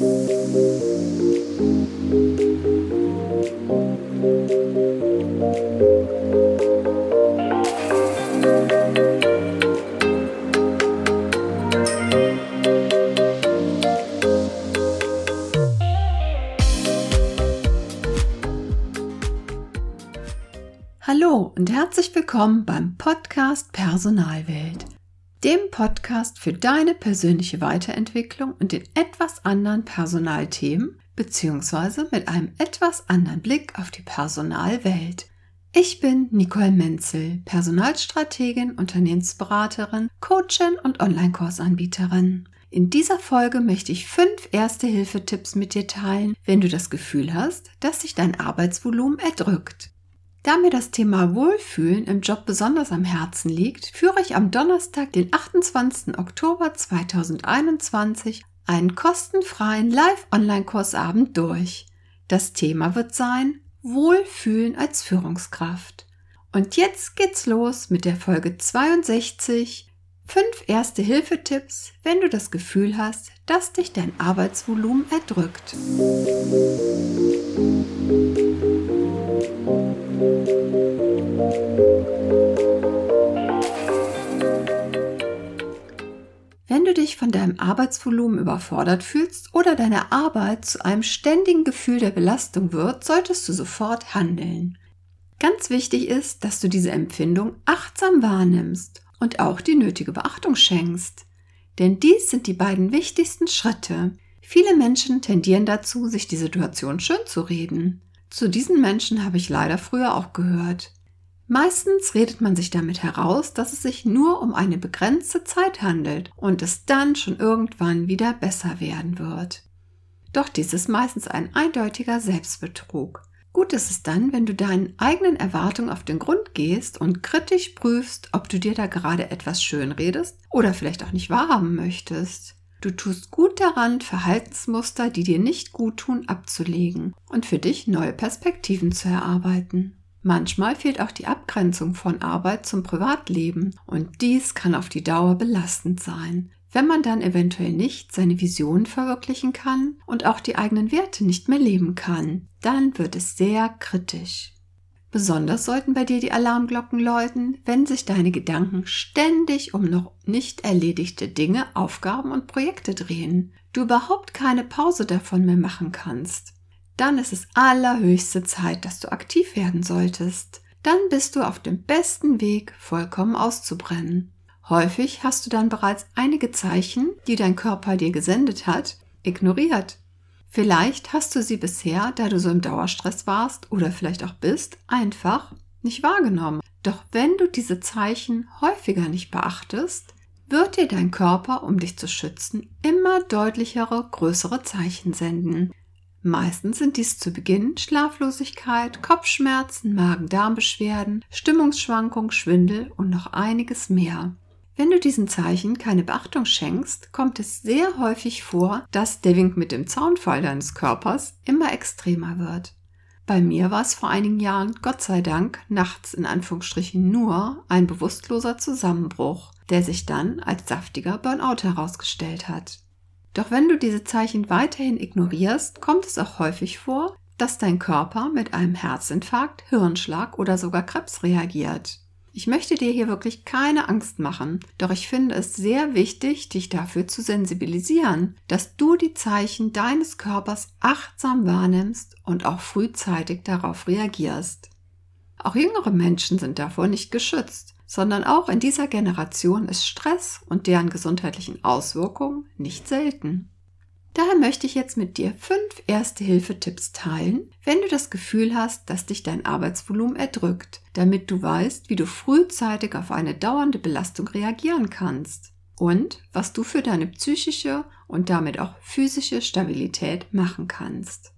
Hallo und herzlich willkommen beim Podcast Personalwelt, dem Podcast für deine persönliche Weiterentwicklung und den etwas anderen Personalthemen beziehungsweise mit einem etwas anderen Blick auf die Personalwelt. Ich bin Nicole Menzel, Personalstrategin, Unternehmensberaterin, Coachin und Online-Kursanbieterin. In dieser Folge möchte ich fünf Erste-Hilfe-Tipps mit dir teilen, wenn du das Gefühl hast, dass sich dein Arbeitsvolumen erdrückt. Da mir das Thema Wohlfühlen im Job besonders am Herzen liegt, führe ich am Donnerstag, den 28. Oktober 2021, einen kostenfreien Live-Online-Kursabend durch. Das Thema wird sein Wohlfühlen als Führungskraft. Und jetzt geht's los mit der Folge 62. Fünf erste Hilfetipps, wenn du das Gefühl hast, dass dich dein Arbeitsvolumen erdrückt. Wenn du dich von deinem Arbeitsvolumen überfordert fühlst oder deine Arbeit zu einem ständigen Gefühl der Belastung wird, solltest du sofort handeln. Ganz wichtig ist, dass du diese Empfindung achtsam wahrnimmst und auch die nötige Beachtung schenkst. Denn dies sind die beiden wichtigsten Schritte. Viele Menschen tendieren dazu, sich die Situation schön zu reden. Zu diesen Menschen habe ich leider früher auch gehört. Meistens redet man sich damit heraus, dass es sich nur um eine begrenzte Zeit handelt und es dann schon irgendwann wieder besser werden wird. Doch dies ist meistens ein eindeutiger Selbstbetrug. Gut ist es dann, wenn du deinen eigenen Erwartungen auf den Grund gehst und kritisch prüfst, ob du dir da gerade etwas schön redest oder vielleicht auch nicht wahrhaben möchtest. Du tust gut daran, Verhaltensmuster, die dir nicht gut tun, abzulegen und für dich neue Perspektiven zu erarbeiten. Manchmal fehlt auch die Abgrenzung von Arbeit zum Privatleben und dies kann auf die Dauer belastend sein. Wenn man dann eventuell nicht seine Vision verwirklichen kann und auch die eigenen Werte nicht mehr leben kann, dann wird es sehr kritisch. Besonders sollten bei dir die Alarmglocken läuten, wenn sich deine Gedanken ständig um noch nicht erledigte Dinge, Aufgaben und Projekte drehen. Du überhaupt keine Pause davon mehr machen kannst. Dann ist es allerhöchste Zeit, dass du aktiv werden solltest. Dann bist du auf dem besten Weg, vollkommen auszubrennen. Häufig hast du dann bereits einige Zeichen, die dein Körper dir gesendet hat, ignoriert Vielleicht hast du sie bisher, da du so im Dauerstress warst oder vielleicht auch bist, einfach nicht wahrgenommen. Doch wenn du diese Zeichen häufiger nicht beachtest, wird dir dein Körper, um dich zu schützen, immer deutlichere, größere Zeichen senden. Meistens sind dies zu Beginn Schlaflosigkeit, Kopfschmerzen, Magen-Darm-Beschwerden, Stimmungsschwankung, Schwindel und noch einiges mehr. Wenn du diesen Zeichen keine Beachtung schenkst, kommt es sehr häufig vor, dass der Wink mit dem Zaunfall deines Körpers immer extremer wird. Bei mir war es vor einigen Jahren, Gott sei Dank, nachts in Anführungsstrichen nur ein bewusstloser Zusammenbruch, der sich dann als saftiger Burnout herausgestellt hat. Doch wenn du diese Zeichen weiterhin ignorierst, kommt es auch häufig vor, dass dein Körper mit einem Herzinfarkt, Hirnschlag oder sogar Krebs reagiert. Ich möchte dir hier wirklich keine Angst machen, doch ich finde es sehr wichtig, dich dafür zu sensibilisieren, dass du die Zeichen deines Körpers achtsam wahrnimmst und auch frühzeitig darauf reagierst. Auch jüngere Menschen sind davor nicht geschützt, sondern auch in dieser Generation ist Stress und deren gesundheitlichen Auswirkungen nicht selten. Daher möchte ich jetzt mit dir fünf Erste-Hilfe-Tipps teilen, wenn du das Gefühl hast, dass dich dein Arbeitsvolumen erdrückt, damit du weißt, wie du frühzeitig auf eine dauernde Belastung reagieren kannst und was du für deine psychische und damit auch physische Stabilität machen kannst.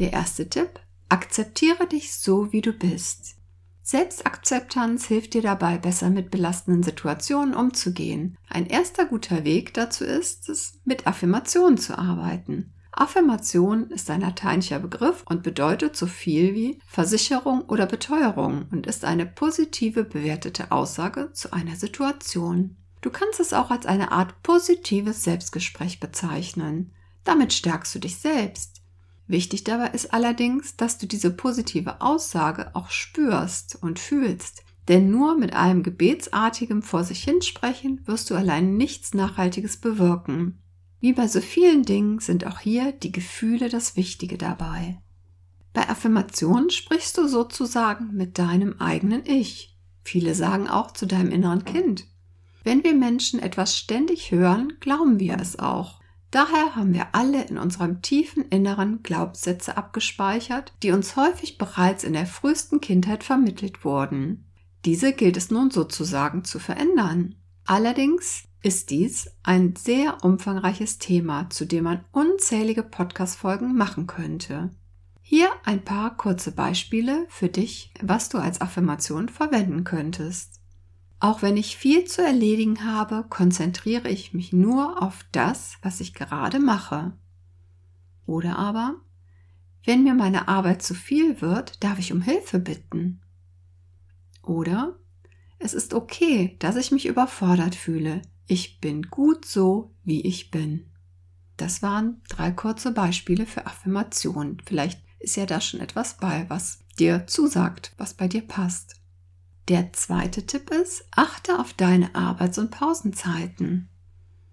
Der erste Tipp, akzeptiere dich so, wie du bist. Selbstakzeptanz hilft dir dabei, besser mit belastenden Situationen umzugehen. Ein erster guter Weg dazu ist es, mit Affirmationen zu arbeiten. Affirmation ist ein lateinischer Begriff und bedeutet so viel wie Versicherung oder Beteuerung und ist eine positive bewertete Aussage zu einer Situation. Du kannst es auch als eine Art positives Selbstgespräch bezeichnen. Damit stärkst du dich selbst. Wichtig dabei ist allerdings, dass du diese positive Aussage auch spürst und fühlst. Denn nur mit einem gebetsartigem vor sich hinsprechen wirst du allein nichts Nachhaltiges bewirken. Wie bei so vielen Dingen sind auch hier die Gefühle das Wichtige dabei. Bei Affirmationen sprichst du sozusagen mit deinem eigenen Ich. Viele sagen auch zu deinem inneren Kind. Wenn wir Menschen etwas ständig hören, glauben wir es auch. Daher haben wir alle in unserem tiefen Inneren Glaubenssätze abgespeichert, die uns häufig bereits in der frühesten Kindheit vermittelt wurden. Diese gilt es nun sozusagen zu verändern. Allerdings ist dies ein sehr umfangreiches Thema, zu dem man unzählige Podcast-Folgen machen könnte. Hier ein paar kurze Beispiele für dich, was du als Affirmation verwenden könntest. Auch wenn ich viel zu erledigen habe, konzentriere ich mich nur auf das, was ich gerade mache. Oder aber, wenn mir meine Arbeit zu viel wird, darf ich um Hilfe bitten. Oder, es ist okay, dass ich mich überfordert fühle. Ich bin gut so, wie ich bin. Das waren drei kurze Beispiele für Affirmationen. Vielleicht ist ja da schon etwas bei, was dir zusagt, was bei dir passt. Der zweite Tipp ist, achte auf deine Arbeits- und Pausenzeiten.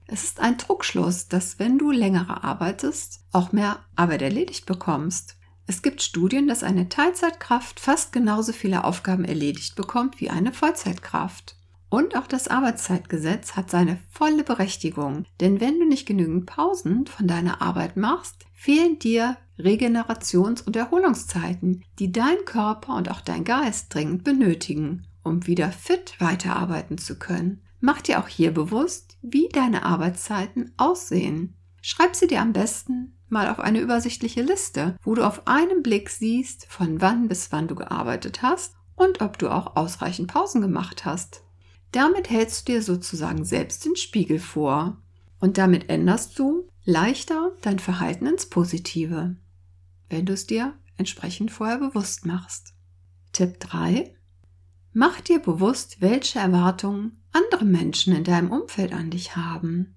Es ist ein Druckschluss, dass wenn du längere arbeitest, auch mehr Arbeit erledigt bekommst. Es gibt Studien, dass eine Teilzeitkraft fast genauso viele Aufgaben erledigt bekommt wie eine Vollzeitkraft. Und auch das Arbeitszeitgesetz hat seine volle Berechtigung, denn wenn du nicht genügend Pausen von deiner Arbeit machst, fehlen dir Regenerations- und Erholungszeiten, die dein Körper und auch dein Geist dringend benötigen, um wieder fit weiterarbeiten zu können. Mach dir auch hier bewusst, wie deine Arbeitszeiten aussehen. Schreib sie dir am besten mal auf eine übersichtliche Liste, wo du auf einen Blick siehst, von wann bis wann du gearbeitet hast und ob du auch ausreichend Pausen gemacht hast. Damit hältst du dir sozusagen selbst den Spiegel vor und damit änderst du leichter dein Verhalten ins Positive wenn du es dir entsprechend vorher bewusst machst. Tipp 3. Mach dir bewusst, welche Erwartungen andere Menschen in deinem Umfeld an dich haben.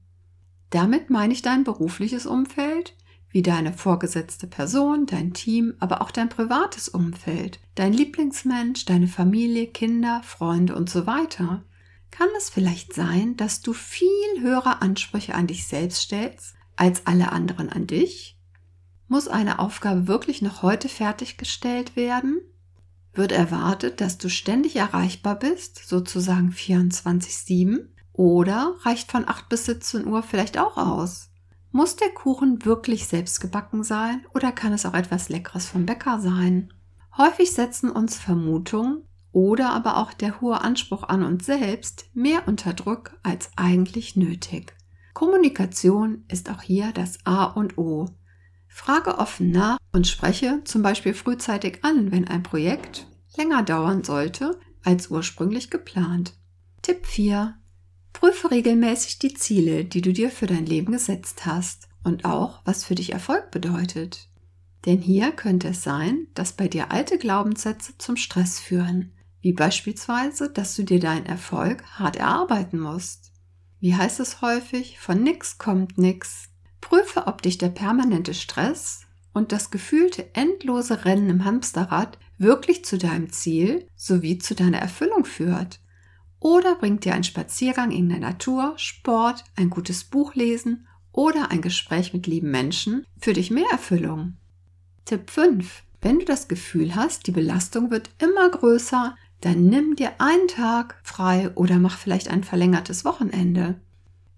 Damit meine ich dein berufliches Umfeld, wie deine vorgesetzte Person, dein Team, aber auch dein privates Umfeld, dein Lieblingsmensch, deine Familie, Kinder, Freunde und so weiter. Kann es vielleicht sein, dass du viel höhere Ansprüche an dich selbst stellst als alle anderen an dich? Muss eine Aufgabe wirklich noch heute fertiggestellt werden? Wird erwartet, dass du ständig erreichbar bist, sozusagen 24-7? Oder reicht von 8 bis 17 Uhr vielleicht auch aus? Muss der Kuchen wirklich selbst gebacken sein oder kann es auch etwas Leckeres vom Bäcker sein? Häufig setzen uns Vermutungen oder aber auch der hohe Anspruch an uns selbst mehr unter Druck als eigentlich nötig. Kommunikation ist auch hier das A und O. Frage offen nach und spreche zum Beispiel frühzeitig an, wenn ein Projekt länger dauern sollte als ursprünglich geplant. Tipp 4. Prüfe regelmäßig die Ziele, die du dir für dein Leben gesetzt hast und auch, was für dich Erfolg bedeutet. Denn hier könnte es sein, dass bei dir alte Glaubenssätze zum Stress führen, wie beispielsweise, dass du dir deinen Erfolg hart erarbeiten musst. Wie heißt es häufig, von nix kommt nix, Prüfe, ob dich der permanente Stress und das gefühlte endlose Rennen im Hamsterrad wirklich zu deinem Ziel sowie zu deiner Erfüllung führt. Oder bringt dir ein Spaziergang in der Natur, Sport, ein gutes Buch lesen oder ein Gespräch mit lieben Menschen für dich mehr Erfüllung. Tipp 5. Wenn du das Gefühl hast, die Belastung wird immer größer, dann nimm dir einen Tag frei oder mach vielleicht ein verlängertes Wochenende.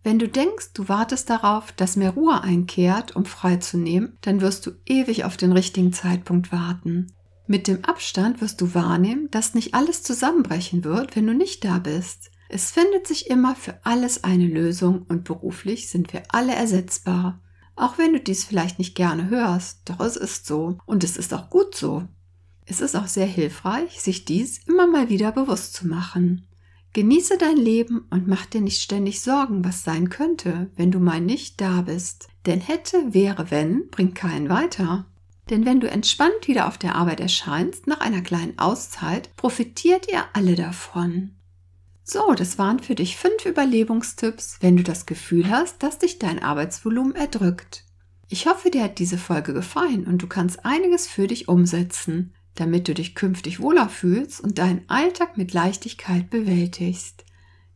Wenn du denkst, du wartest darauf, dass mehr Ruhe einkehrt, um freizunehmen, dann wirst du ewig auf den richtigen Zeitpunkt warten. Mit dem Abstand wirst du wahrnehmen, dass nicht alles zusammenbrechen wird, wenn du nicht da bist. Es findet sich immer für alles eine Lösung und beruflich sind wir alle ersetzbar. Auch wenn du dies vielleicht nicht gerne hörst, doch es ist so und es ist auch gut so. Es ist auch sehr hilfreich, sich dies immer mal wieder bewusst zu machen. Genieße dein Leben und mach dir nicht ständig Sorgen, was sein könnte, wenn du mal nicht da bist. Denn hätte, wäre, wenn, bringt keinen weiter. Denn wenn du entspannt wieder auf der Arbeit erscheinst, nach einer kleinen Auszeit, profitiert ihr alle davon. So, das waren für dich fünf Überlebungstipps, wenn du das Gefühl hast, dass dich dein Arbeitsvolumen erdrückt. Ich hoffe, dir hat diese Folge gefallen und du kannst einiges für dich umsetzen, damit du dich künftig wohler fühlst und deinen Alltag mit Leichtigkeit bewältigst.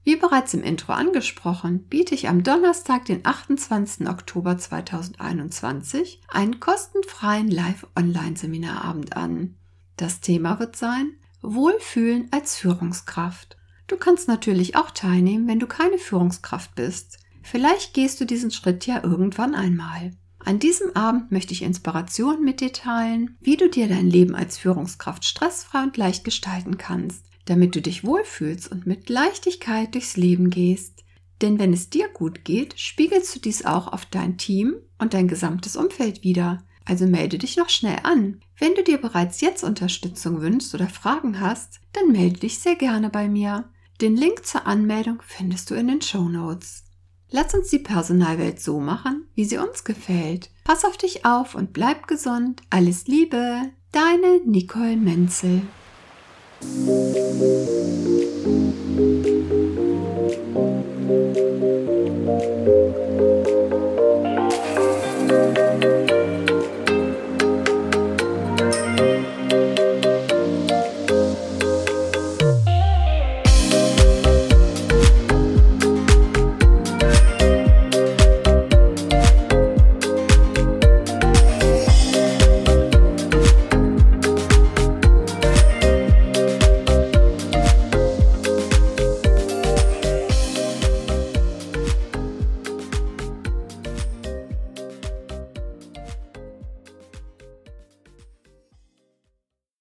Wie bereits im Intro angesprochen, biete ich am Donnerstag, den 28. Oktober 2021, einen kostenfreien Live-Online-Seminarabend an. Das Thema wird sein Wohlfühlen als Führungskraft. Du kannst natürlich auch teilnehmen, wenn du keine Führungskraft bist. Vielleicht gehst du diesen Schritt ja irgendwann einmal. An diesem Abend möchte ich Inspirationen mit dir teilen, wie du dir dein Leben als Führungskraft stressfrei und leicht gestalten kannst, damit du dich wohlfühlst und mit Leichtigkeit durchs Leben gehst. Denn wenn es dir gut geht, spiegelst du dies auch auf dein Team und dein gesamtes Umfeld wieder. Also melde dich noch schnell an. Wenn du dir bereits jetzt Unterstützung wünschst oder Fragen hast, dann melde dich sehr gerne bei mir. Den Link zur Anmeldung findest du in den Show Notes. Lass uns die Personalwelt so machen, wie sie uns gefällt. Pass auf dich auf und bleib gesund. Alles Liebe, deine Nicole Menzel.